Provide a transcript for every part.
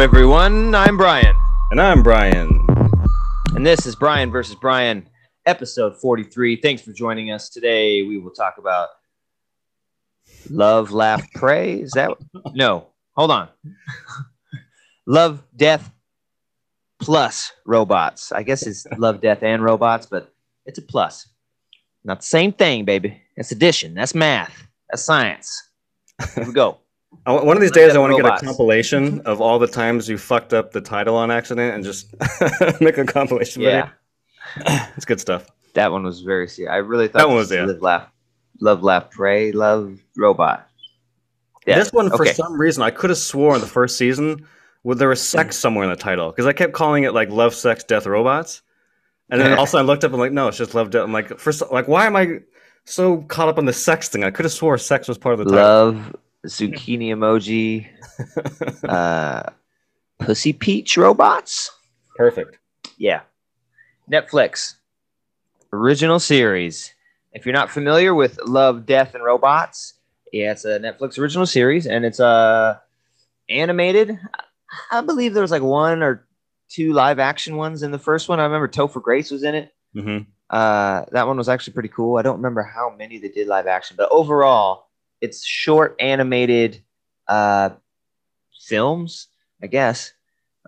everyone. I'm Brian, And I'm Brian. and this is Brian versus Brian, episode 43. Thanks for joining us today. We will talk about love, laugh, pray. Is that no? Hold on. love, death, plus robots. I guess it's love, death, and robots, but it's a plus. Not the same thing, baby. That's addition. That's math. That's science. Here we go. I- One of these days, I want to get a compilation of all the times you fucked up the title on accident and just make a compilation. Yeah. it's good stuff. That one was very serious. I really thought That one was, yeah. live, laugh, love, laugh, pray, love, robot. Yeah. This one, for okay. some reason, I could have sworn the first season well, there was sex somewhere in the title because I kept calling it like "Love, Sex, Death, Robots," and then also I looked up and like, no, it's just "Love, Death." I'm like, first, like, why am I so caught up on the sex thing? I could have swore sex was part of the title. love, zucchini emoji, uh, pussy peach robots. Perfect. Yeah. Netflix original series. If you're not familiar with Love, Death, and Robots, yeah, it's a Netflix original series, and it's uh, animated. I believe there was like one or two live action ones in the first one. I remember Topher Grace was in it. hmm Uh, that one was actually pretty cool. I don't remember how many they did live action, but overall, it's short animated uh, films, I guess,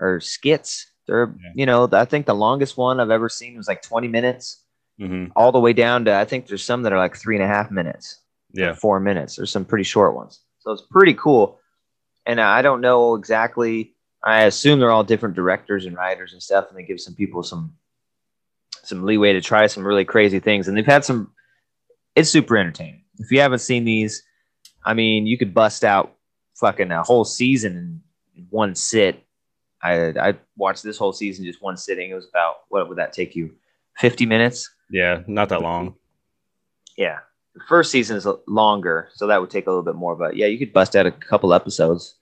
or skits. They're, Yeah. you know, I think the longest one I've ever seen was like 20 minutes, hmm all the way down to I think there's some that are like three and a half minutes, Yeah. four minutes. There's some pretty short ones, so it's pretty cool. And I don't know exactly. I assume they're all different directors and writers and stuff, and they give some people some some leeway to try some really crazy things. And they've had some. It's super entertaining. If you haven't seen these, I mean, you could bust out fucking a whole season in one sit. I I watched this whole season just one sitting. It was about what would that take you? Fifty minutes. Yeah. Not that long. Yeah. The first season is longer, so that would take a little bit more. But yeah, you could bust out a couple episodes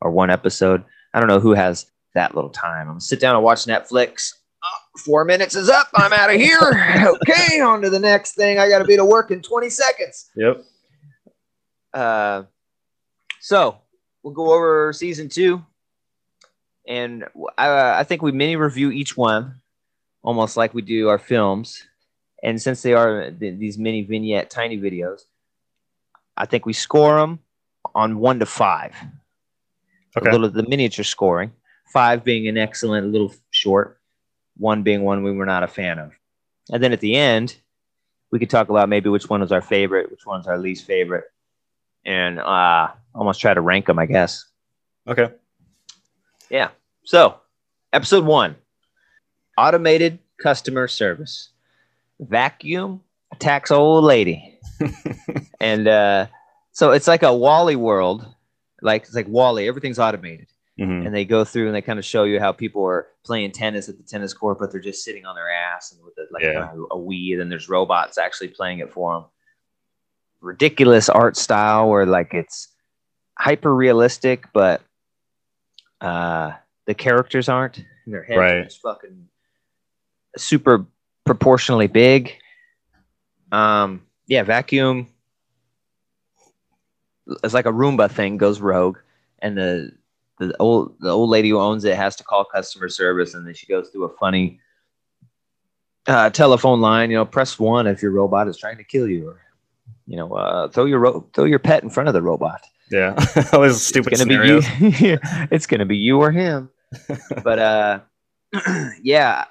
or one episode. I don't know who has that little time. I'm gonna sit down and watch Netflix. Oh, four minutes is up. I'm out of here. okay, on to the next thing. I got to be to work in 20 seconds. Yep. Uh, so we'll go over season two, and I, I think we mini review each one, almost like we do our films. And since they are th- these mini vignette, tiny videos, I think we score them on one to five. Okay. A little the miniature scoring, five being an excellent, a little short, one being one we were not a fan of. And then at the end, we could talk about maybe which one was our favorite, which one's our least favorite, and uh, almost try to rank them, I guess. Okay. Yeah. So, episode one automated customer service. Vacuum attacks old lady. and uh, so it's like a WALL-E world. Like it's like WALL-E, everything's automated. hmm And they go through and they kind of show you how people are playing tennis at the tennis court, but they're just sitting on their ass and with a, like Yeah. a, a Wii, and then there's robots actually playing it for them. Ridiculous art style where like it's hyper realistic, but uh, the characters aren't. And their heads are Right. just fucking super proportionally big. Um, yeah, vacuum. It's like a Roomba thing goes rogue, and the the old the old lady who owns it has to call customer service, and then she goes through a funny uh, telephone line. You know, press one if your robot is trying to kill you, or you know, uh, throw your ro- throw your pet in front of the robot. Yeah. All those stupid it's gonna scenarios. be you. it's gonna be you or him. but uh, yeah,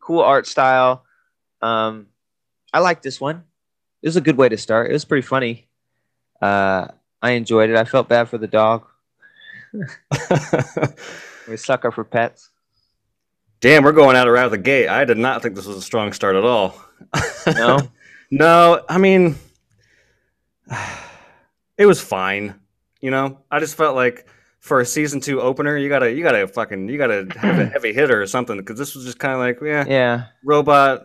cool art style. Um, I like this one. It was a good way to start. It was pretty funny. Uh, I enjoyed it. I felt bad for the dog. A sucker for pets. Damn, we're going out around the gate. I did not think this was a strong start at all. No, no, I mean, it was fine. You know, I just felt like for a season two opener, you gotta, you gotta fucking, you gotta have a heavy hitter or something because this was just kind of like, yeah, yeah, robot.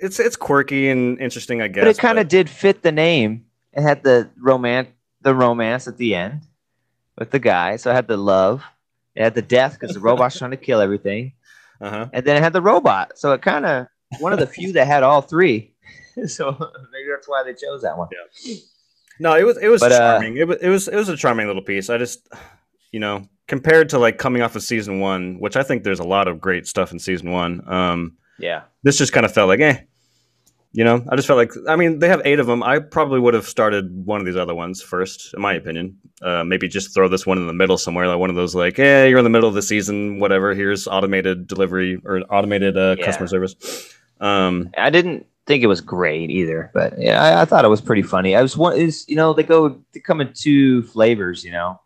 It's it's quirky and interesting, I guess. but it kind of did fit the name. It had the romance, the romance at the end with the guy. So it had the love. It had the death because the robot's trying to kill everything. Uh huh. and then it had the robot. So it kind of one of the few that had all three. so maybe that's why they chose that one. No, it was it was But, uh, charming. it was it was it was a charming little piece. I just you know, compared to like coming off of season one, which I think there's a lot of great stuff in season one. Um, Yeah. this just kind of felt like, eh. You know, I just felt like, I mean, they have eight of them. I probably would have started one of these other ones first, in my opinion. Uh, maybe just throw this one in the middle somewhere, like one of those, like, yeah, you're in the middle of the season, whatever. Here's automated delivery or automated uh, Yeah. customer service. Um, I didn't think it was great either, but yeah, I, I thought it was pretty funny. I was one is you know they go they come in two flavors, you know,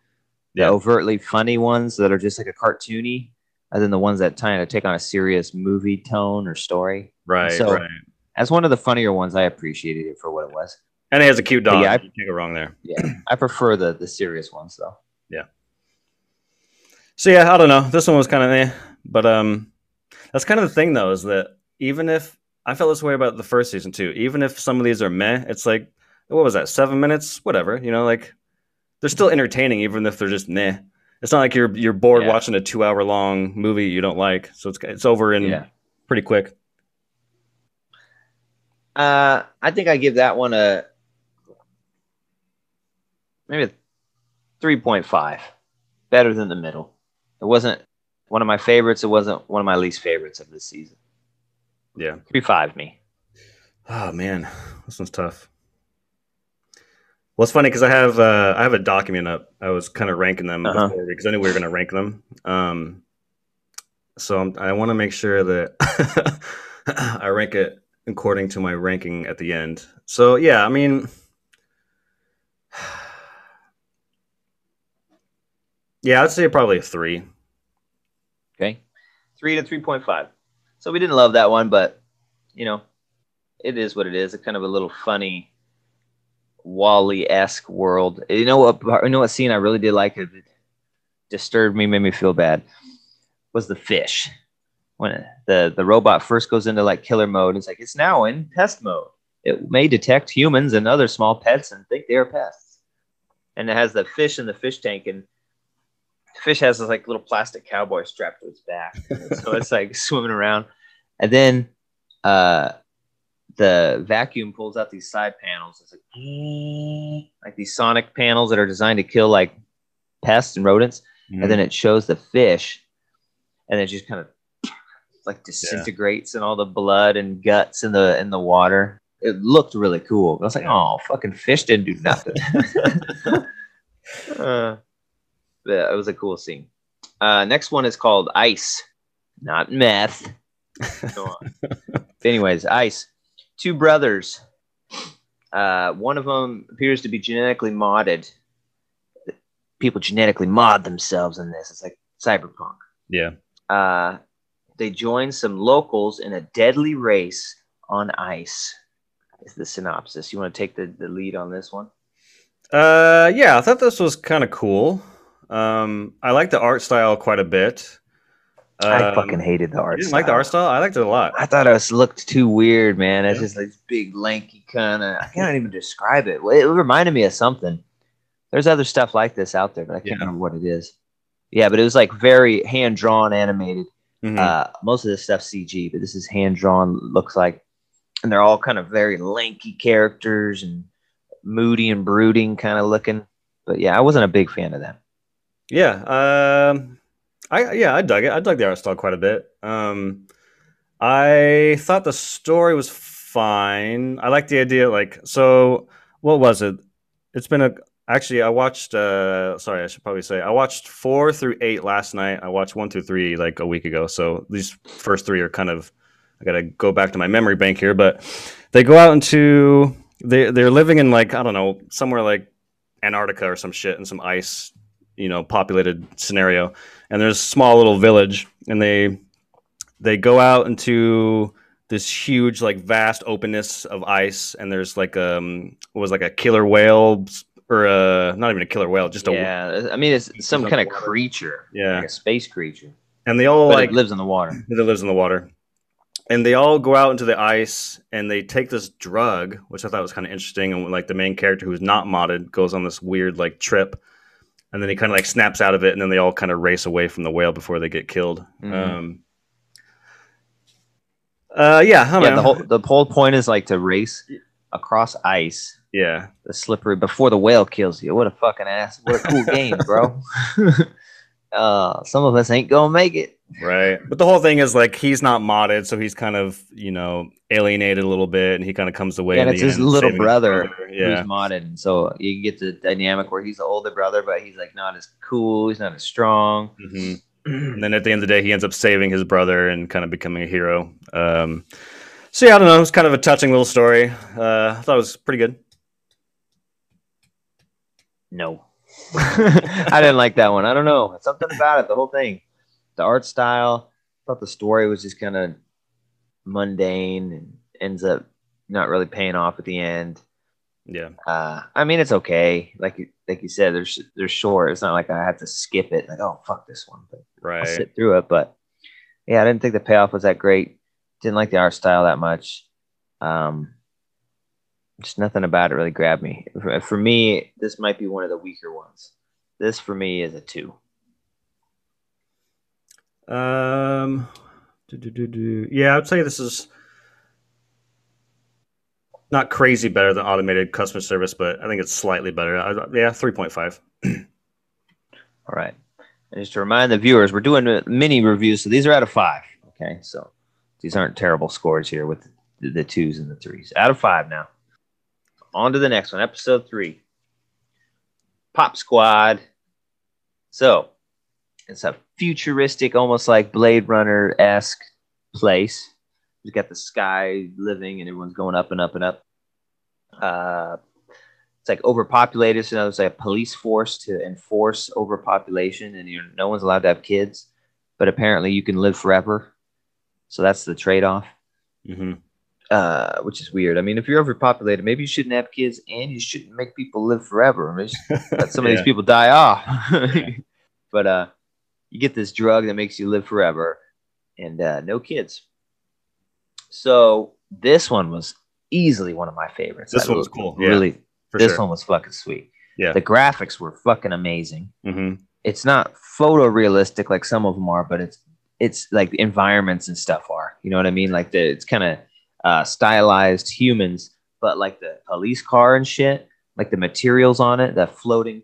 the Yeah. overtly funny ones that are just like a cartoony, and then the ones that try to take on a serious movie tone or story. right, So- right. As one of the funnier ones, I appreciated it for what it was. And he has a cute dog. yeah, I- you can't go wrong there. Yeah, I prefer the the serious ones though. Yeah. So yeah, I don't know. This one was kind of eh, but um, that's kind of the thing though, is that even if I felt this way about the first season too, even if some of these are meh, it's like what was that, seven minutes, whatever, you know, like they're still entertaining even if they're just meh. It's not like you're you're bored Yeah. watching a two hour long movie you don't like, so it's it's over in Yeah. pretty quick. Uh, I think I give that one a maybe three point five, better than the middle. It wasn't one of my favorites. It wasn't one of my least favorites of this season. Yeah. Three five me. Oh man, this one's tough. Well, it's funny because I have uh, I have a document up. I was kind of ranking them Uh-huh. before because I knew we were going to rank them. Um, so I'm, I want to make sure that I rank it according to my ranking at the end. So yeah, I mean, yeah, I'd say probably a three. Okay, three to three point five. So we didn't love that one, but you know, it is what it is. It's kind of a little funny. WALL-E esque world. You know what? You know what scene I really did like? It disturbed me, made me feel bad. Was the fish when the the robot first goes into like killer mode? It's like it's now in pest mode. It may detect humans and other small pets and think they are pests. And it has the fish in the fish tank, and fish has this like little plastic cowboy strapped to its back, so it's like swimming around. And then uh, the vacuum pulls out these side panels. It's like like these sonic panels that are designed to kill like pests and rodents. And then it shows the fish, and it just kind of like disintegrates and all the blood and guts in the in the water. It looked really cool. I was like, oh, fucking fish didn't do nothing. uh, yeah, it was a cool scene. Uh, next one is called Ice, not meth. Go on. Anyways, Ice. Two brothers. Uh, one of them appears to be genetically modded. People genetically mod themselves in this. It's like cyberpunk. yeah. Uh, they join some locals in a deadly race on ice. Is the synopsis? You want to take the, the lead on this one? Uh, yeah, I thought this was kind of cool. Um, I like the art style quite a bit. I Um, fucking hated the You art. didn't like the style. art style? I liked it a lot. I thought it was looked too weird, man. It's Yeah. just like this big, lanky kind of. I can't even describe it. It reminded me of something. There's other stuff like this out there, but I can't Yeah. remember what it is. Yeah, but it was like very hand drawn, animated. Mhm. Uh, most of this stuff CG, but this is hand drawn. Looks like, and they're all kind of very lanky characters and moody and brooding kind of looking. But yeah, I wasn't a big fan of that. Yeah. Um, I yeah, I dug it. I dug the art style quite a bit. Um, I thought the story was fine. I like the idea. Like, so what was it? It's been a actually. I watched. Uh, sorry, I should probably say I watched four through eight last night. I watched one through three like a week ago. So these first three are kind of. I gotta go back to my memory bank here, but they go out into they they're living in like I don't know somewhere like Antarctica or some shit in some ice, you know, populated scenario. And there's a small little village, and they they go out into this huge like vast openness of ice, and there's like um what was like a killer whale or a not even a killer whale, just a yeah, I mean it's some kind of water. creature, Yeah. like a space creature, and they all but like it lives in the water. that lives in the water. And they all go out into the ice and they take this drug, which I thought was kind of interesting. And like the main character who's not modded goes on this weird like trip, and then he kind of like snaps out of it, and then they all kind of race away from the whale before they get killed. Mhm. Um, uh, yeah, I don't Yeah, know. the whole the whole point is like to race across ice, yeah, the slippery before the whale kills you. What a fucking ass! What a cool game, bro. uh, some of us ain't gonna make it. Right. But the whole thing is like he's not modded, so he's kind of, you know, alienated a little bit and he kind of comes away. Yeah, and it's his end little saving brother Yeah. who's modded, and so you get the dynamic where he's the older brother, but he's like not as cool. He's not as strong. hmm And then at the end of the day, he ends up saving his brother and kind of becoming a hero. Um, so yeah, I don't know. it's kind of a touching little story. Uh, I thought it was pretty good. No, I didn't like that one. I don't know. Something about it, the whole thing, the art style. I thought the story was just kind of mundane and ends up not really paying off at the end. Yeah. Uh, I mean, it's okay. Like you, like you said, they're they're short. It's not like I have to skip it. Like, oh fuck this one, but I'll Right. sit through it. But yeah, I didn't think the payoff was that great. Didn't like the art style that much. Um, just nothing about it really grabbed me. For, for me, this might be one of the weaker ones. This for me is a two. Um, do, do, do, do. yeah, I'd say this is not crazy better than automated customer service, but I think it's slightly better. I, yeah, three point five. All right. And just to remind the viewers, we're doing mini reviews, so these are out of five. Okay, so these aren't terrible scores here with the, the twos and the threes. Out of five now. On to the next one, episode three. Pop Squad. So it's a futuristic, almost like Blade Runner esque place. You've got the sky living, and everyone's going up and up and up. Uh, it's like overpopulated, so there's like a police force to enforce overpopulation, and you're, no one's allowed to have kids, but apparently you can live forever. So that's the trade-off, Mm-hmm. uh, which is weird. I mean, if you're overpopulated, maybe you shouldn't have kids, and you shouldn't make people live forever. I mean, let some of Yeah. these people die off. but uh, you get this drug that makes you live forever, and uh, no kids. So this one was easily one of my favorites. This I one was cool. Really, For this sure. one was fucking sweet. Yeah. The graphics were fucking amazing. hmm It's not photorealistic like some of them are, but it's it's like the environments and stuff are. You know what I mean? Like the it's kind of uh, stylized humans, but like the police car and shit, like the materials on it, that floating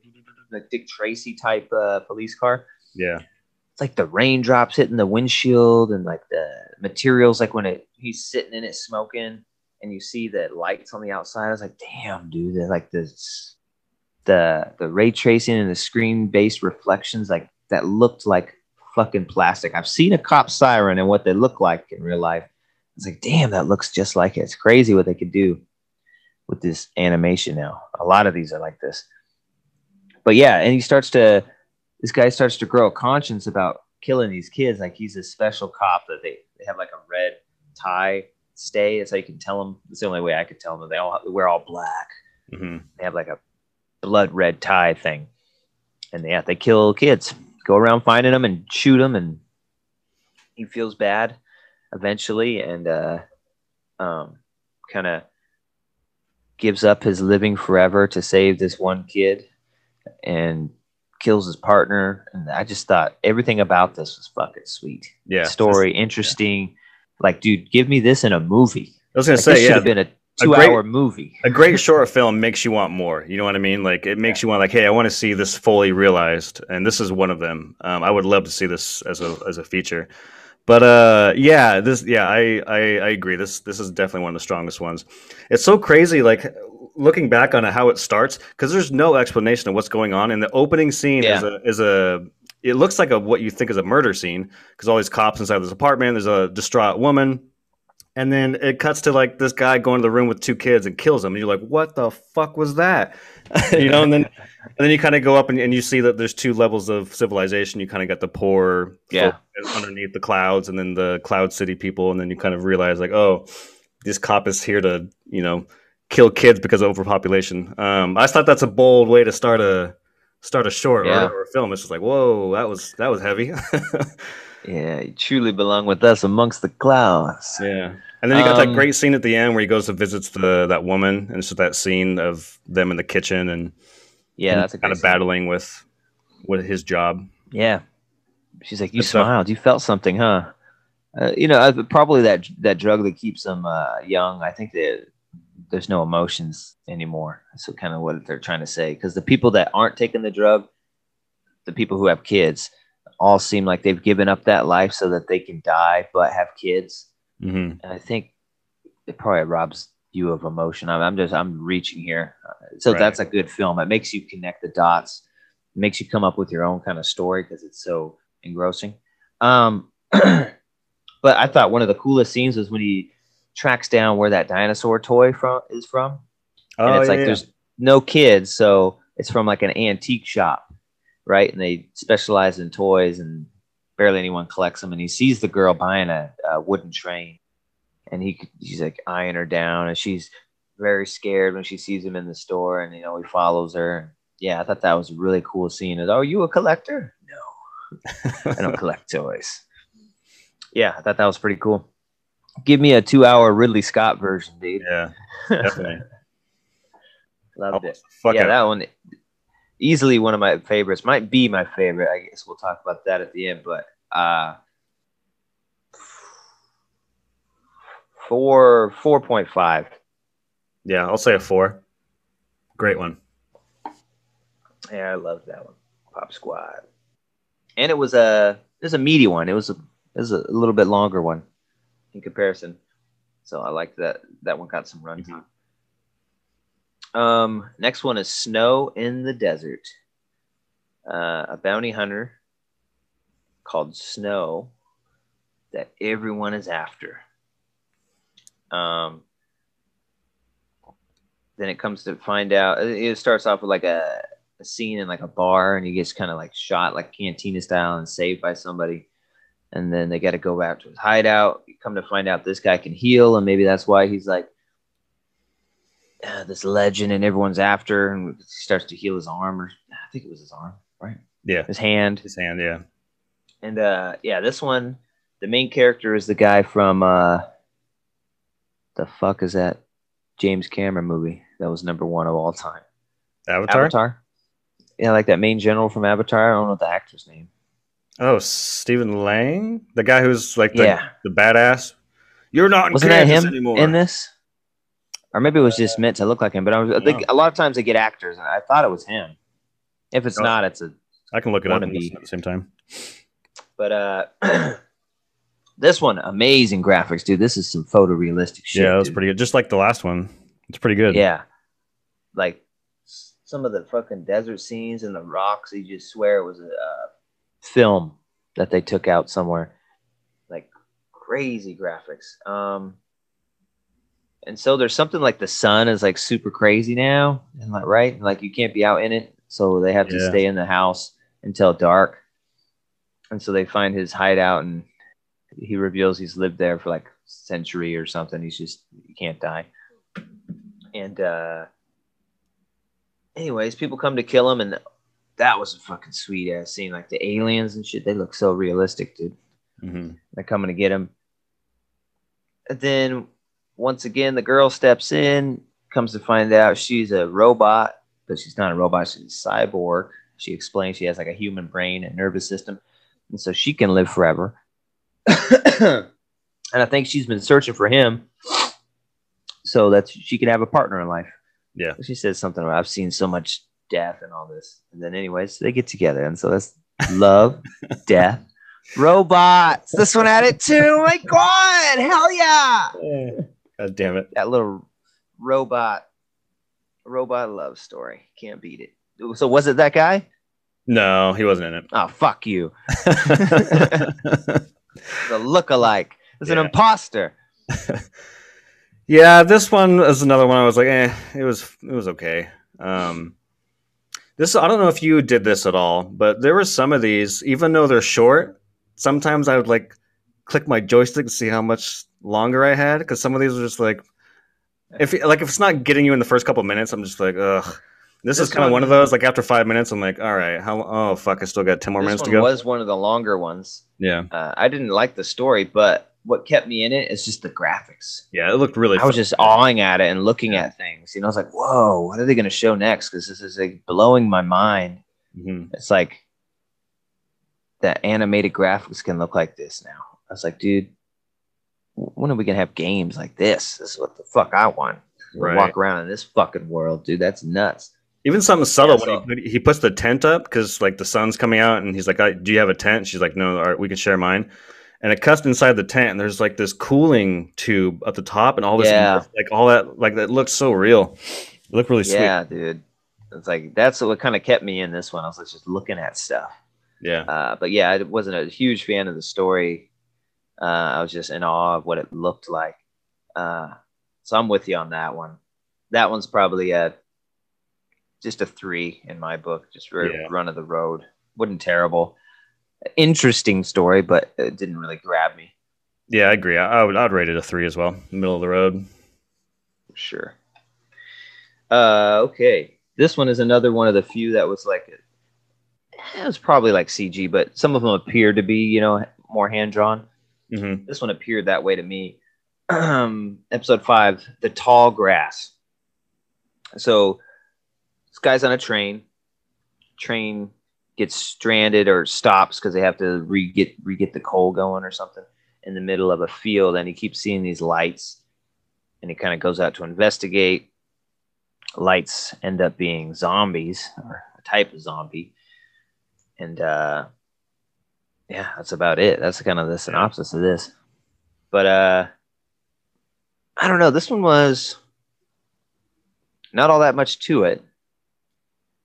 like Dick Tracy type uh, police car. Yeah. It's like the raindrops hitting the windshield and like the materials, like when it he's sitting in it smoking, and you see the lights on the outside. I was like, damn, dude, they're like this the the ray tracing and the screen based reflections like that looked like fucking plastic. I've seen a cop siren and what they look like in real life. It's like, damn, that looks just like it. It's crazy what they could do with this animation now. A lot of these are like this. But yeah, and he starts to this guy starts to grow a conscience about killing these kids. Like he's a special cop that they, they have like a red tie stay. It's how you can tell them. It's the only way I could tell them. They all wear all black hmm they have like a blood red tie thing and yeah they kill kids go around finding them and shoot them and he feels bad eventually and uh um kind of gives up his living forever to save this one kid and kills his partner and i just thought everything about this was fucking sweet Yeah. story interesting like dude give me this in a movie I was gonna like, say, yeah, have been a a two great- hour movie a great short film makes you want more. You know what I mean? Like it makes you want, like, hey, I want to see this fully realized, and this is one of them. Um, I would love to see this as a as a feature. But uh, yeah, this yeah, I, I I agree. This this is definitely one of the strongest ones. It's so crazy, like looking back on how it starts, because there's no explanation of what's going on. And the opening scene is a is a it looks like a what you think is a murder scene because all these cops inside this apartment. There's a distraught woman. And then it cuts to like this guy going to the room with two kids and kills them. And you're like, what the fuck was that? you know, and then and then you kind of go up and, and you see that there's two levels of civilization. You kind of got the poor Yeah. underneath the clouds and then the cloud city people. And then you kind of realize like, oh, this cop is here to, you know, kill kids because of overpopulation. Um, I thought that's a bold way to start a start a short Yeah. or, or a film. It's just like, whoa, that was that was heavy. Yeah, you truly belong with us amongst the clouds. Yeah. And then you got that Um, great scene at the end where he goes to visits the that woman, and it's just that scene of them in the kitchen and Yeah, and that's a kind of scene. battling with with his job. Yeah, she's like, you smiled, you felt something, huh? Uh, you know, uh, probably that that drug that keeps them uh, young. I think that there's no emotions anymore. So kind of what they're trying to say. Because the people that aren't taking the drug, the people who have kids, all seem like they've given up that life so that they can die but have kids. hmm And I think it probably robs you of emotion. I'm, I'm just I'm reaching here, so Right. that's a good film. It makes you connect the dots, it makes you come up with your own kind of story because it's so engrossing. Um, but I thought one of the coolest scenes was when he tracks down where that dinosaur toy from is from, and Oh, it's like yeah. there's no kids, so it's from like an antique shop, right? And they specialize in toys, and barely anyone collects them. And he sees the girl buying a, a wooden train, and he he's like eyeing her down, and she's very scared when she sees him in the store, and you know he follows her. Yeah, I thought that was a really cool scene. And, oh, are you a collector? No, I don't collect toys. Yeah, I thought that was pretty cool. Give me a two-hour Ridley Scott version, dude. yeah, definitely. Loved Oh, it. yeah, that one easily one of my favorites. Might be my favorite. I guess we'll talk about that at the end. But uh, four four point five. Yeah, I'll say a four. Great one. Yeah, I love that one. Pop Squad, and it was a it was a meaty one. It was a it was a little bit longer one in comparison. So I like that that one got some runtime. Um, next one is Snow in the Desert. Uh, a bounty hunter called Snow that everyone is after. Um, then it comes to find out. It starts off with like a, a scene in like a bar, and he gets kind of like shot like cantina style and saved by somebody. And then they got to go back to his hideout. You come to find out this guy can heal, and maybe that's why he's like uh, this legend, and everyone's after. And he starts to heal his arm, or I think it was his arm, right? Yeah, His hand. his hand. Yeah, And uh yeah, this one, the main character is the guy from uh the fuck is that James Cameron movie that was number one of all time? Avatar. Avatar. Yeah, like that main general from Avatar. I don't know the actor's name. Oh, Stephen Lang, the guy who's like the, Yeah. the badass. You're not in Wasn't that him anymore. in this? Or maybe it was just meant to look like him. But I, was, I think a lot of times they get actors, and I thought it was him. If it's Oh. not, it's a I can look it up at the same time. But uh this one, amazing graphics, dude. This is some photorealistic shit. yeah, that was dude. pretty good. Just like the last one. It's pretty good. Yeah. Like some of the fucking desert scenes and the rocks, you just swear it was a uh, film that they took out somewhere. Like crazy graphics. Um and so there's something like the sun is like super crazy now, and like right, like you can't be out in it, so they have to Yeah. stay in the house until dark. And so they find his hideout, and he reveals he's lived there for like a century or something. He's just he can't die. And uh anyways, people come to kill him, and that was a fucking sweet ass scene. Like the aliens and shit, they look so realistic, dude. hmm They're coming to get him. And then once again, the girl steps in, comes to find out she's a robot, but she's not a robot, she's a cyborg. She explains she has like a human brain and nervous system, and so she can live forever. and I think she's been searching for him so that she can have a partner in life. Yeah. She says something about I've seen so much death and all this. And then anyways, they get together. And so that's love, death, robots. This one had it too. Oh my god. Hell yeah. God damn it. That little robot robot love story. Can't beat it. So was it that guy? No, he wasn't in it. Oh fuck you. The look-alike. It's an imposter. yeah, this one is another one. I was like, eh, it was it was okay. Um, this I don't know if you did this at all, but there were some of these, even though they're short. Sometimes I would like click my joystick to see how much longer I had because some of these are just like, if like if it's not getting you in the first couple minutes, I'm just like, ugh. This, is kind of one- of those. Like after five minutes, I'm like, all right, how? Oh fuck, I still got ten more This minutes to go. was one of the longer ones. yeah, Uh, I didn't like the story, but what kept me in it is just the graphics. yeah, it looked really. I was fun. just awing at it and looking at things. You know, I was like, "Whoa, what are they going to show next?" Because this is like blowing my mind. Mhm. It's like that animated graphics can look like this now. I was like, dude, when are we gonna have games like this? This is what the fuck I want. Right. Walk around in this fucking world, dude. That's nuts. Even something subtle Yeah, when he, he puts the tent up because like the sun's coming out and he's like, I, "Do you have a tent?" She's like, "No, all right, we can share mine." And it cuts inside the tent and there's like this cooling tube at the top and all this Yeah. like all that like that looks so real. It looked really sweet. Yeah, dude. It's like that's what kind of kept me in this one. I was like, just looking at stuff. Yeah. Uh, but yeah, I wasn't a huge fan of the story. Uh, I was just in awe of what it looked like. Uh, so I'm with you on that one. That one's probably a just a three in my book, just for Yeah. run of the road. wasn't terrible. Interesting story, but it didn't really grab me Yeah, I agree. I, I would I'd rate it a three as well. Middle of the road. sure. Uh, okay, this one is another one of the few that was like it was probably like CG, but some of them appear to be, you know, more hand drawn. hmm this one appeared that way to me. Um, episode five, the tall grass. So this guy's on a train. Train gets stranded or stops because they have to re get re get the coal going or something in the middle of a field, and he keeps seeing these lights, and he kind of goes out to investigate. Lights end up being zombies or a type of zombie, and uh, yeah, that's about it. That's kind of the synopsis of this. But uh I don't know. This one was not all that much to it,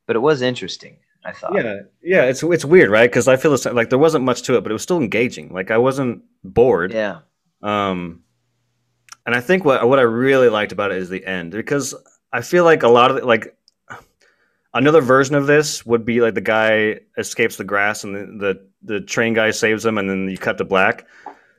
but it was interesting. I thought. Yeah, yeah. It's it's weird, right? Because I feel like there wasn't much to it, but it was still engaging. Like I wasn't bored. Yeah. Um, and I think what what I really liked about it is the end because I feel like a lot of like another version of this would be like the guy escapes the grass and the the, the train guy saves him and then you cut to black.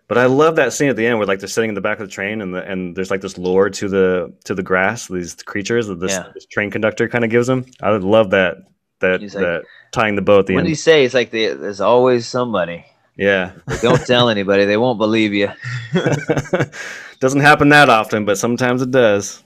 But I love that scene at the end where like they're sitting in the back of the train and the, and there's like this lure to the to the grass these creatures that this, Yeah. this train conductor kind of gives them. I would love that that He's like- that tying the bow at the What end. did he say? It's like the, there's always somebody. yeah. Don't tell anybody; they won't believe you. Doesn't happen that often, but sometimes it does.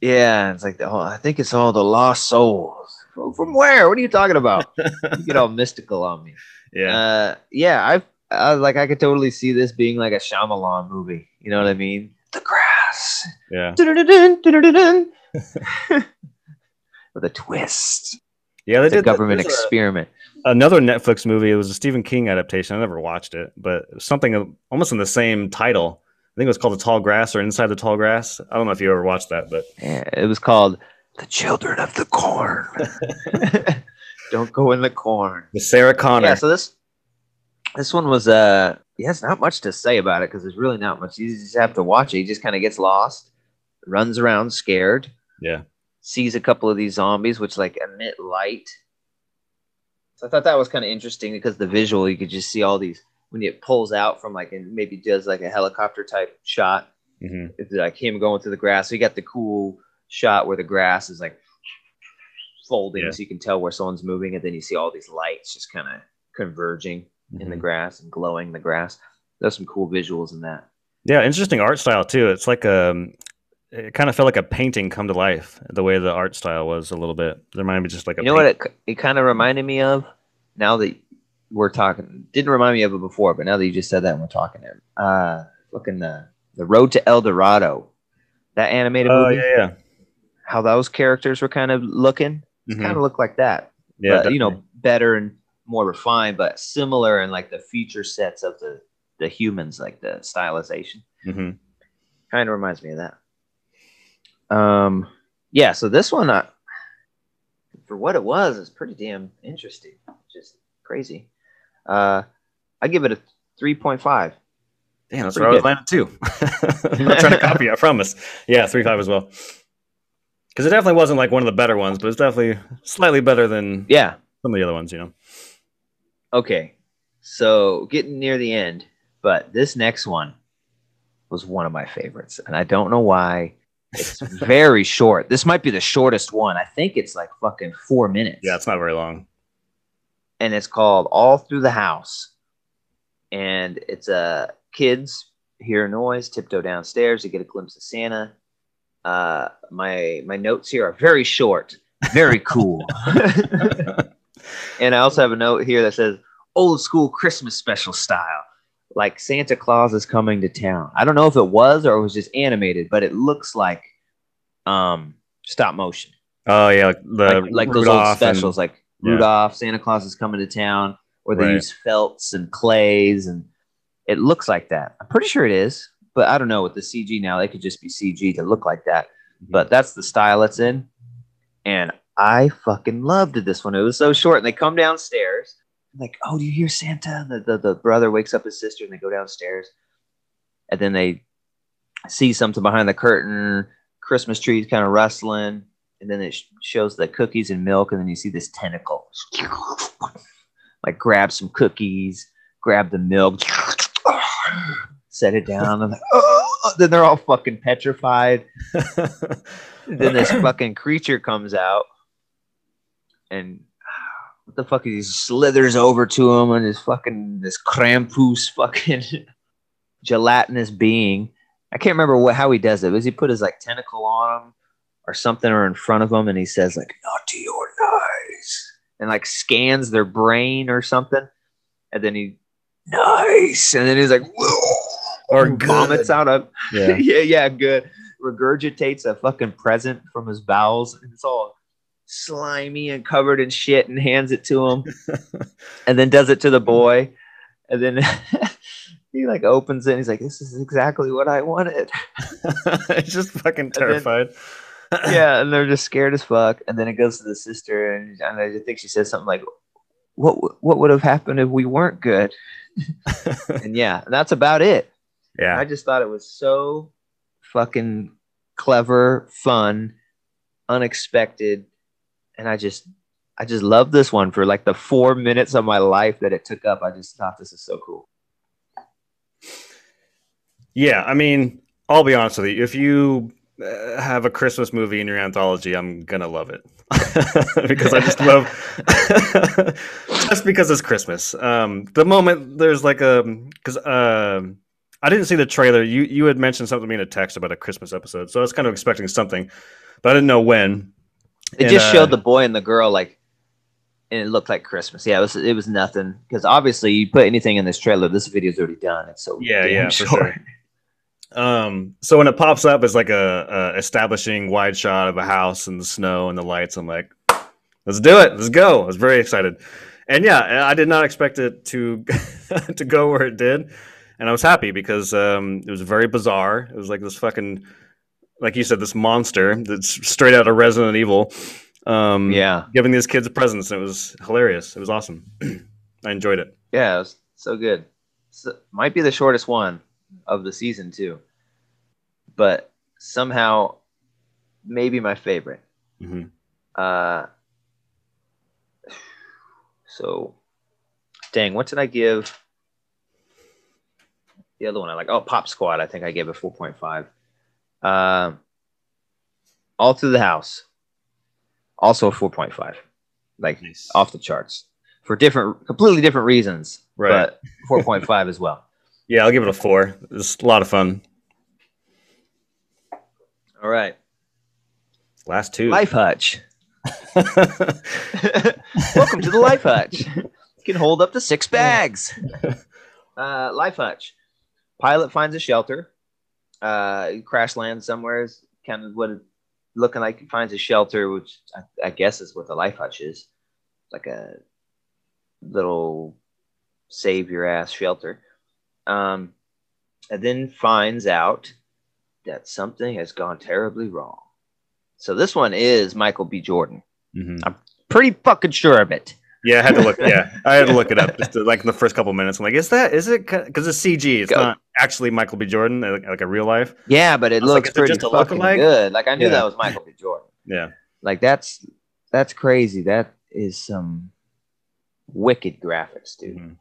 Yeah, it's like the whole, I think it's all the lost souls. From, where? What are you talking about? you get all mystical on me. Yeah. Uh, yeah, I've I, like I could totally see this being like a Shyamalan movie. You know what I mean? The grass. yeah. With a twist. Yeah, they did government there's a- experiment. another Netflix movie. It was a Stephen King adaptation. I never watched it, but it something almost in the same title. I think it was called The Tall Grass or Inside the Tall Grass. I don't know if you ever watched that, but Yeah, it was called The Children of the Corn. Don't go in the corn. with Sarah Connor. Yeah, so this this one was uh yeah, it's not much to say about it because there's really not much. You just have to watch it. He just kind of gets lost, runs around scared, yeah. Sees a couple of these zombies which like emit light. So I thought that was kind of interesting because the visual you could just see all these when it pulls out from like and maybe does like a helicopter type shot. hmm It's like him going through the grass. So you got the cool shot where the grass is like folding, Yeah. so you can tell where someone's moving, and then you see all these lights just kind of converging in the Mhm. grass and glowing the grass. There's some cool visuals in that. Yeah, interesting art style too. It's like um it kind of felt like a painting come to life. The way the art style was a little bit. It reminded me just like a You know what it, it kind of reminded me of? Now that we're talking, didn't remind me of it before, but now that you just said that, and we're talking it. Uh, fucking the the Road to El Dorado, that animated Oh movie. yeah, yeah. How those characters were kind of looking, Mhm. kind of looked like that. Yeah, but, you know, better and more refined, but similar in like the feature sets of the the humans, like the stylization. Mhm. Kind of reminds me of that. Um, yeah. So this one, uh, for what it was, is pretty damn interesting. Just crazy. Uh, I give it a three point five. Damn, that's where I was landing too. I'm not trying to copy I promise. Yeah, three five as well. Because it definitely wasn't like one of the better ones, but it's definitely slightly better than Yeah. some of the other ones, you know. Okay. So getting near the end, but this next one was one of my favorites, and I don't know why. It's very short. This might be the shortest one. I think it's like fucking four minutes. Yeah, it's not very long. and it's called All Through the House. And it's uh, kids hear a noise, tiptoe downstairs to get a glimpse of Santa. Uh, my my notes here are very short, very cool. and I also have a note here that says old school Christmas special style, like Santa Claus is coming to town. I don't know if it was or it was just animated, but it looks like um, stop motion. Oh yeah, like the like, like those old Rudolph and- specials, like yeah. Rudolph, Santa Claus is coming to town, or they Right. use felts and clays, and it looks like that. I'm pretty sure it is, but I don't know with the CG now. They could just be CG to look like that, Mm-hmm. but that's the style it's in, and I fucking loved this one. It was so short, and they come downstairs, like, oh, do you hear Santa? The, the the brother wakes up his sister, and they go downstairs, and then they see something behind the curtain. Christmas trees kind of rustling, and then it sh- shows the cookies and milk, and then you see this tentacle, like grab some cookies, grab the milk, set it down, and like, oh, then they're all fucking petrified. then this fucking creature comes out, and the fuck is he slithers over to him, and this fucking this Krampus fucking gelatinous being. I can't remember what how he does it. Was he put his like tentacle on him or something or in front of him and he says like naughty or nice and like scans their brain or something and then he nice and then he's like Or vomits out of yeah. yeah yeah good regurgitates a fucking present from his bowels and it's all slimy and covered in shit and hands it to him and then does it to the boy and then he like opens it and he's like this is exactly what i wanted it's just fucking then- terrified. yeah, and they're just scared as fuck. And then it goes to the sister, and, and I think she says something like, "What what would have happened if we weren't good?" and yeah, that's about it. yeah. I just thought it was so fucking clever, fun, unexpected, and I just I just love this one for like the four minutes of my life that it took up. I just thought this is so cool. Yeah, I mean, I'll be honest with you. If you uh, have a Christmas movie in your anthology, I'm gonna love it because I just love just because it's Christmas. Um, the moment there's like a because um, I didn't see the trailer. You you had mentioned something to me in a text about a Christmas episode, so I was kind of expecting something, but I didn't know when. It And, just uh, showed the boy and the girl like, and it looked like Christmas. Yeah, it was. It was nothing because obviously you put anything in this trailer, this video's already done. It's so Yeah, yeah, for sure. Um, so when it pops up it's like a, a establishing wide shot of a house and the snow and the lights, I'm like, let's do it, let's go. I was very excited, and yeah, I did not expect it to to go where it did, and I was happy because um, it was very bizarre. It was like this fucking, like you said, this monster that's straight out of Resident Evil. Um, Yeah, giving these kids presents, and it was hilarious. It was awesome. I enjoyed it. yeah, it was so good. So, might be the shortest one of the season too, but somehow maybe my favorite. hmm Uh, so, dang, what did I give? The other one I like, oh, Pop Squad. I think I gave it four point five. Um, all through the house, also a four point five, like Nice. off the charts for different, completely different reasons, Right. but four point five as well. Yeah, I'll give it a four. It's a lot of fun. All right, Last two. Life Hutch. Welcome to the Life Hutch. You can hold up to six bags. Uh, Life Hutch. Pilot finds a shelter. Uh, crash lands somewhere. Is kind of what it looking like. He finds a shelter, which I, I guess is what the Life Hutch is, like a little save your ass shelter. Um, and then finds out that something has gone terribly wrong. So this one is Michael B. Jordan. Mhm. I'm pretty fucking sure of it. Yeah, I had to look. Yeah, I had to look it up just to, like in the first couple minutes. I'm like, is that is it? Because it's CG. It's Go. not actually Michael B. Jordan, like, like a real life. Yeah, but it like, looks it pretty fucking lookalike? good. Like I knew Yeah. that was Michael B. Jordan. Yeah, Like that's that's crazy. That is some wicked graphics, dude. Mhm.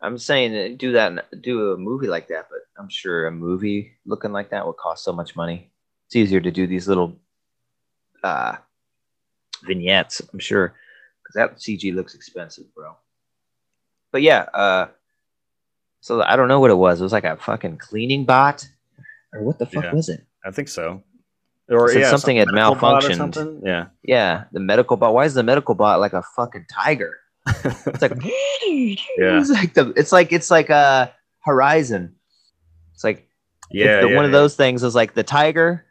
I'm saying do that, do a movie like that, but I'm sure a movie looking like that would cost so much money. It's easier to do these little uh, vignettes, I'm sure, that CG looks expensive, bro. But yeah, uh, so I don't know what it was. It was like a fucking cleaning bot, or what the fuck Yeah. was it? I think so. Or yeah, something some had medical bot or malfunctioned. something. Yeah, Yeah, the medical bot. Why is the medical bot like a fucking tiger? It's like Yeah. it's like the it's like it's like a Horizon. It's like yeah, the- yeah, one of those things is like the tiger,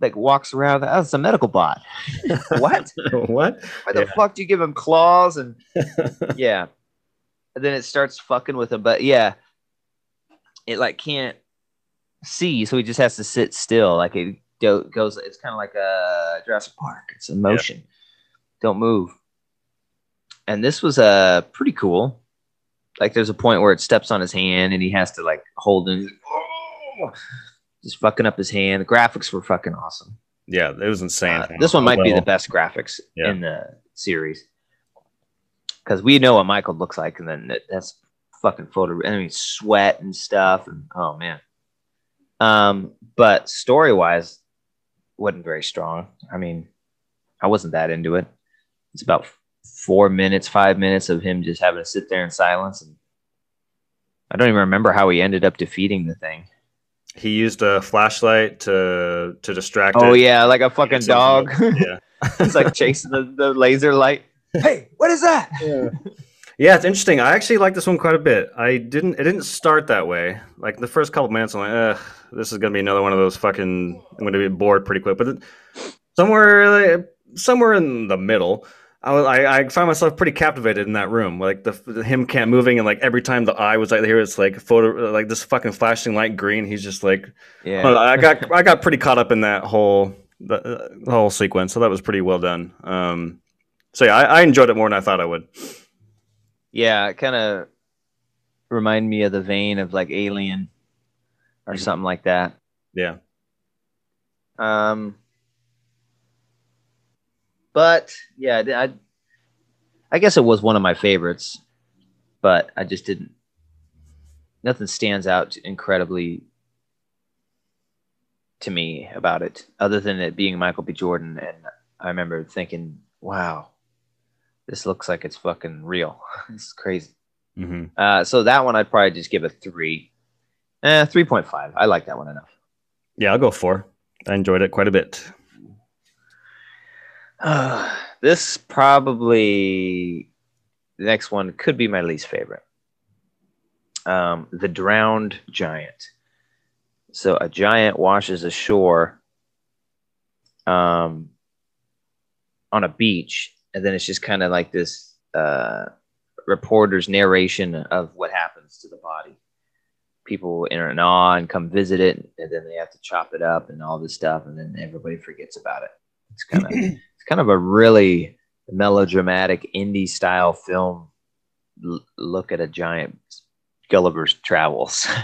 like walks around. Oh, That's a medical bot. what? what? Why the Yeah. fuck do you give him claws and yeah? And then it starts fucking with him, but yeah, it like can't see, so he just has to sit still. Like it go, goes. It's kind of like a Jurassic Park. It's in motion. Don't move. And this was uh pretty cool. Like there's a point where it steps on his hand and he has to like hold it. Oh! Just fucking up his hand. The graphics were fucking awesome. Yeah, it was insane. Uh, this one might be the best graphics Yeah. in the series because we know what Michael looks like, and then that's fucking photo. I mean, sweat and stuff, and oh man. Um, but story wise, wasn't very strong. I mean, I wasn't that into it. It's about four minutes, five minutes of him just having to sit there in silence, and I don't even remember how he ended up defeating the thing. He used a flashlight to to distract. Oh it. yeah, like a fucking dog. Yeah. He's like chasing the, the laser light. Hey, what is that? Yeah, it's interesting. I actually like this one quite a bit. I didn't. It didn't start that way. Like the first couple minutes, I'm like, Ugh, this is gonna be another one of those fucking. I'm gonna be bored pretty quick. But somewhere, like, somewhere in the middle, I was. I, I found myself pretty captivated in that room. Like the, the him can't moving, and like every time the eye was like here, it's like photo, like this fucking flashing light green. He's just like. Yeah. I got. I got pretty caught up in that whole the, the whole sequence. So that was pretty well done. Um. So yeah, I, I enjoyed it more than I thought I would. Yeah, it kind of remind me of the vein of like Alien or something like that. Yeah. Um, but yeah, I, I guess it was one of my favorites, but I just didn't. Nothing stands out incredibly to me about it, other than it being Michael B. Jordan. And I remember thinking, "Wow, this looks like it's fucking real. this is crazy." Mm-hmm. Uh, so that one I'd probably just give a three, eh, three point five. I like that one enough. Yeah, I'll go four. I enjoyed it quite a bit. Uh, this probably the next one could be my least favorite. Um, the drowned giant. So a giant washes ashore um, on a beach, and then it's just kind of like this uh, reporter's narration of what happens to the body. People in an awe and come visit it, and then they have to chop it up and all this stuff, and then everybody forgets about it. It's kind of it's kind of a really melodramatic indie style film. L- look at a giant Gulliver's Travels.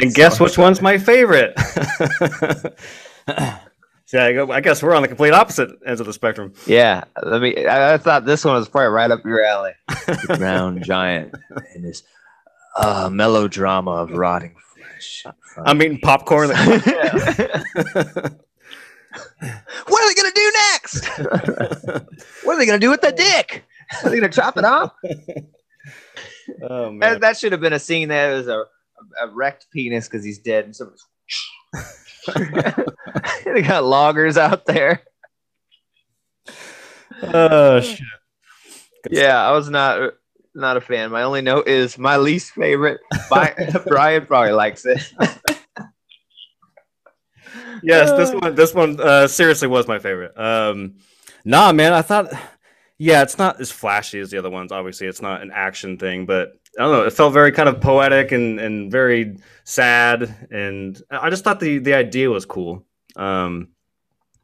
And guess which one's my favorite? See, I, guess we're on the complete opposite ends of the spectrum. Yeah, let me. I, I thought this one was probably right up your alley. The Drowned Giant and this uh, melodrama of rotting flesh. I'm eating popcorn. what are they gonna do next? what are they gonna do with the oh. dick? Are they gonna chop it off? oh man! That, that should have been a scene that was a, a wrecked penis because he's dead. And someone's they got loggers out there. Oh shit! Yeah, I was not not a fan. My only note is my least favorite. Brian probably likes it. Yes, this one, this one, uh, seriously was my favorite. Um, nah, man, I thought, yeah, it's not as flashy as the other ones. Obviously, it's not an action thing, but I don't know. It felt very kind of poetic and and very sad, and I just thought the the idea was cool. Um,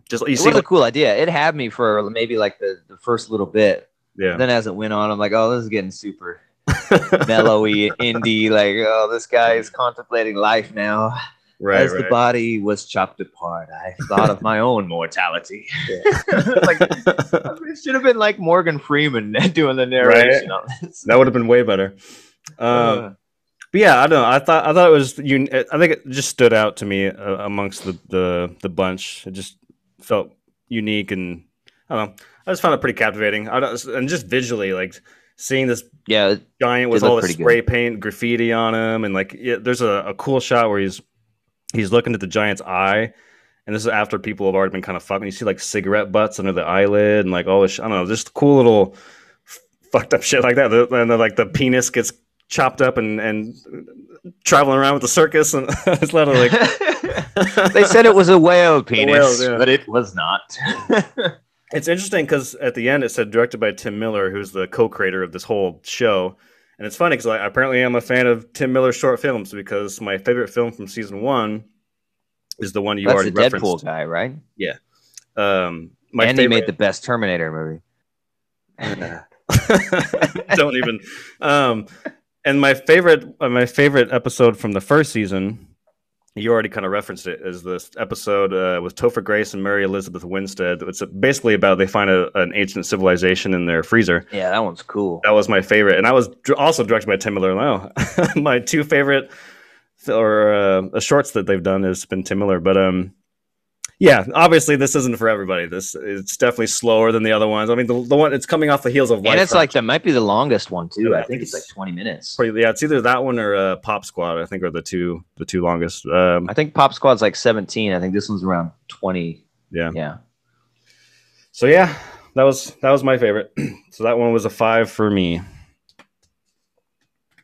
just you It see, was a cool idea. It had me for maybe like the, the first little bit. yeah, Then as it went on, I'm like, oh, this is getting super mellowy, indie. Like, oh, this guy is contemplating life now. Right, As the body was chopped apart, I thought of my own mortality. like it should have been like Morgan Freeman doing the narration on this. that would have been way better. Um, Uh, But yeah, I don't know. I thought I thought it was. Un- I think it just stood out to me uh, amongst the, the the bunch. It just felt unique, and I don't know. I just found it pretty captivating. I don't, and just visually, like seeing this yeah, giant with all the pretty good. spray paint graffiti on him, and like yeah, there's a, a cool shot where he's he's looking at the giant's eye. And this is after people have already been kind of fucking. You see like cigarette butts under the eyelid and like all this. Sh- I don't know, just cool little f- fucked up shit like that. The- And then like the penis gets chopped up and and traveling around with the circus and it's a of like they said it was a whale penis, whales, yeah. but it was not. It's interesting because at the end it said directed by Tim Miller, who's the co-creator of this whole show. And it's funny because I apparently I'm a fan of Tim Miller's short films because my favorite film from season one is the one you That's already the referenced. Deadpool guy, right? Um, my and he made the best Terminator movie. don't even. Um, and my favorite, uh, my favorite episode from the first season, you already kind of referenced it as this episode uh, with Topher Grace and Mary Elizabeth Winstead. It's basically about they find a, an ancient civilization in their freezer. Yeah, that one's cool. That was my favorite, and I was dr- also directed by Tim Miller. My two favorite or uh, uh, shorts that they've done has been Tim Miller, but um, yeah, obviously this isn't for everybody. This it's definitely slower than the other ones. I mean, the, the one it's coming off the heels of And it's like that might be the longest one too. Yeah, I think think it's like 20 minutes. Pretty- yeah, it's either that one or uh, Pop Squad. I think are the two the two longest. Um, I think Pop Squad's like 17. I think this one's around 20. yeah. Yeah. So yeah, that was that was my favorite. so that one was a five for me.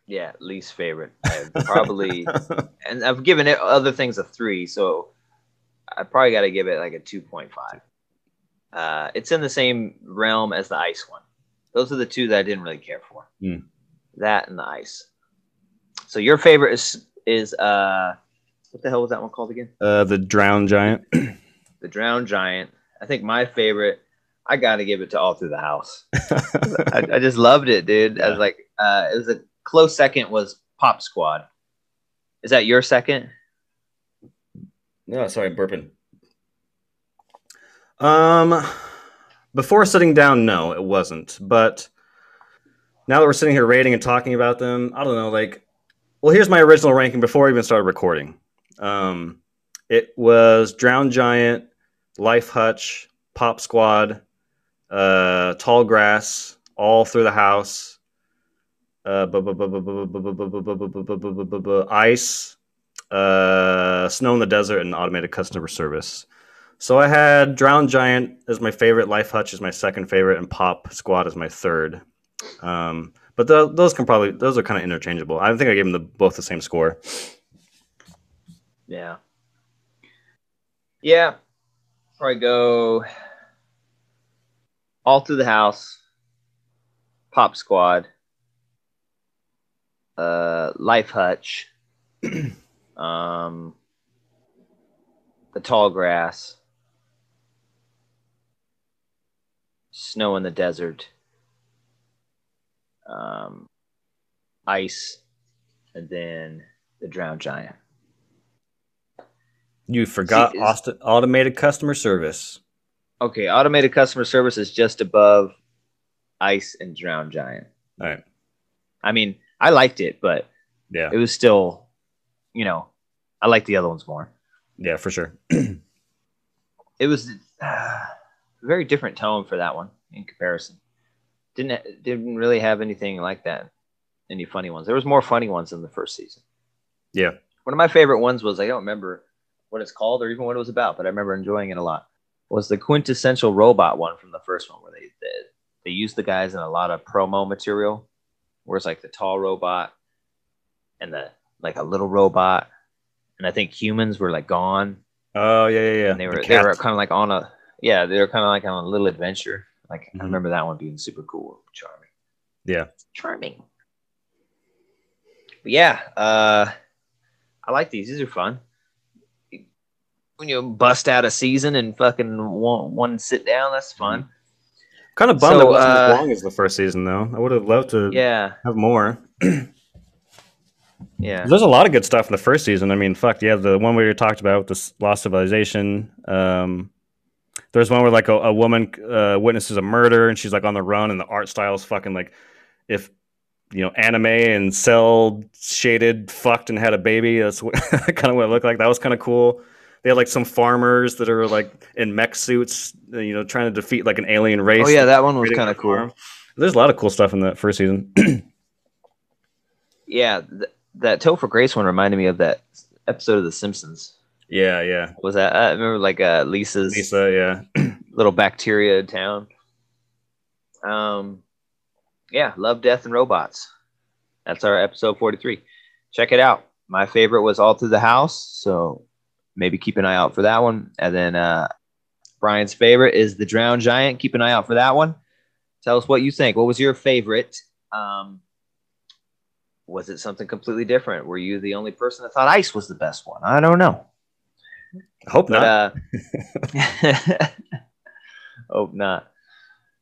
Yeah, least favorite. I probably, and I've given it other things a three, so I probably got to give it like a 2.5. Uh, it's in the same realm as the ice one. Those are the two that I didn't really care for. Hmm. That and the ice. So your favorite is is uh, what the hell was that one called again? Uh, the Drowned Giant. The Drowned Giant. I think my favorite. I got to give it to All Through the House. I, I just loved it, dude. I was like, uh, it was a close second was Pop Squad. Is that your second? No, sorry, burping. Um, before sitting down, no, it wasn't. But now that we're sitting here rating and talking about them, I don't know. Like, well, here's my original ranking before I even started recording. Um, it was Drowned Giant, Life Hutch, Pop Squad, uh, Tall Grass, All Through the House, uh, Ice, uh, Snow in the Desert, and Automated Customer Service. So I had Drowned Giant as my favorite, Life Hutch is my second favorite, and Pop Squad is my third. Um, but tho- those can probably those are kind of interchangeable. I think I gave them the, both the same score. Yeah. Yeah. Probably go All Through the House, Pop Squad, uh, Life Hutch, um, The Tall Grass, Snow in the Desert, um, Ice, and then The Drowned Giant. You forgot See, is- Automated Customer Service. Okay, automated customer service is just above Ice and drowned Giant. All right. I mean, I liked it, but Yeah. it was still, you know, I like the other ones more. Yeah, for sure. It was uh, very different tone for that one in comparison. Didn't didn't really have anything like that. Any funny ones? There was more funny ones in the first season. Yeah. One of my favorite ones was I don't remember what it's called or even what it was about, but I remember enjoying it a lot. Was the quintessential robot one from the first one where they they, they used the guys in a lot of promo material, where it's like the tall robot and the like a little robot, and I think humans were like gone, Oh yeah, yeah, yeah. and they were The they were kind of like on a yeah they were kind of like on a little adventure. Like Mhm. I remember that one being super cool, charming, Yeah. charming. But yeah, uh, I like these. These are fun. When you bust out a season and fucking one, one sit down, that's fun. Kind of bummed So, it wasn't as uh, long as the first season, though. I would have loved to Yeah, have more. yeah, There's a lot of good stuff in the first season. I mean, fuck yeah, the one we talked about, with this Lost Civilization. Um, there's one where like a, a woman uh, witnesses a murder and she's like on the run, and the art style is fucking like if you know anime and cel shaded fucked and had a baby. That's what, kind of what it looked like. That was kind of cool. They had like some farmers that are like in mech suits, uh, you know, trying to defeat like an alien race. Oh yeah, that one was kind of cool. farm. There's a lot of cool stuff in that first season. Yeah, th- that Topher Grace one reminded me of that episode of The Simpsons. yeah, yeah. Was that I remember like uh, Lisa's Lisa, yeah. little bacteria town. Um, yeah, Love, Death, and Robots. That's our episode 43. Check it out. My favorite was All Through the House. So maybe keep an eye out for that one. And then uh, Brian's favorite is the Drowned Giant. Keep an eye out for that one. Tell us what you think. What was your favorite? Um, was it something completely different? Were you the only person that thought Ice was the best one? I don't know. Hope not. But, uh, hope not.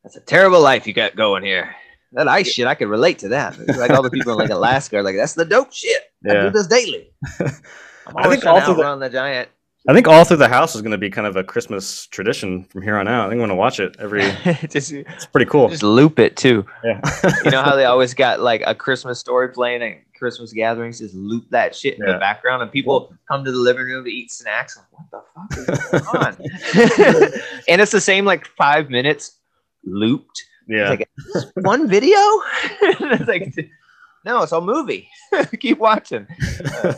That's a terrible life you got going here. That ice shit, I could relate to that. Like all the people in like Alaska are like, that's the dope shit. I do this daily. I'm I think trying to also the- the giant. I think all through the house is going to be kind of a Christmas tradition from here on out. I think I'm going to watch it every. just, It's pretty cool. just loop it too. Yeah. You know how they always got like a Christmas story playing at Christmas gatherings, just loop that shit in Yeah. the background, and people come to the living room to eat snacks. Like, what the fuck is going on? and it's the same like five minutes looped. yeah. Like one video. it's like no, it's a movie. Keep watching. Uh,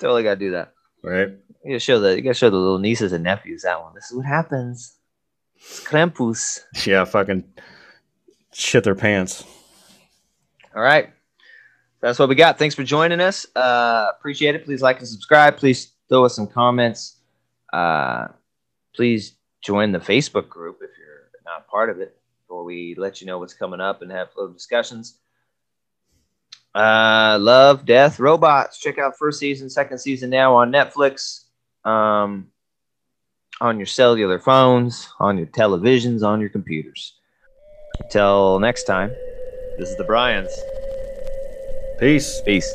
totally gotta do that. Right. You gotta show the you gotta show the little nieces and nephews that one. This is what happens. It's Krampus. Yeah. Fucking shit their pants. All right. That's what we got. Thanks for joining us. Uh, appreciate it. Please like and subscribe. Please throw us some comments. Uh, please join the Facebook group if you're not part of it, where we let you know what's coming up and have little discussions. Uh, Love, Death, Robots. Check out first season, second season now on Netflix, um, on your cellular phones, on your televisions, on your computers. Until next time, this is the Bryans. Peace. Peace.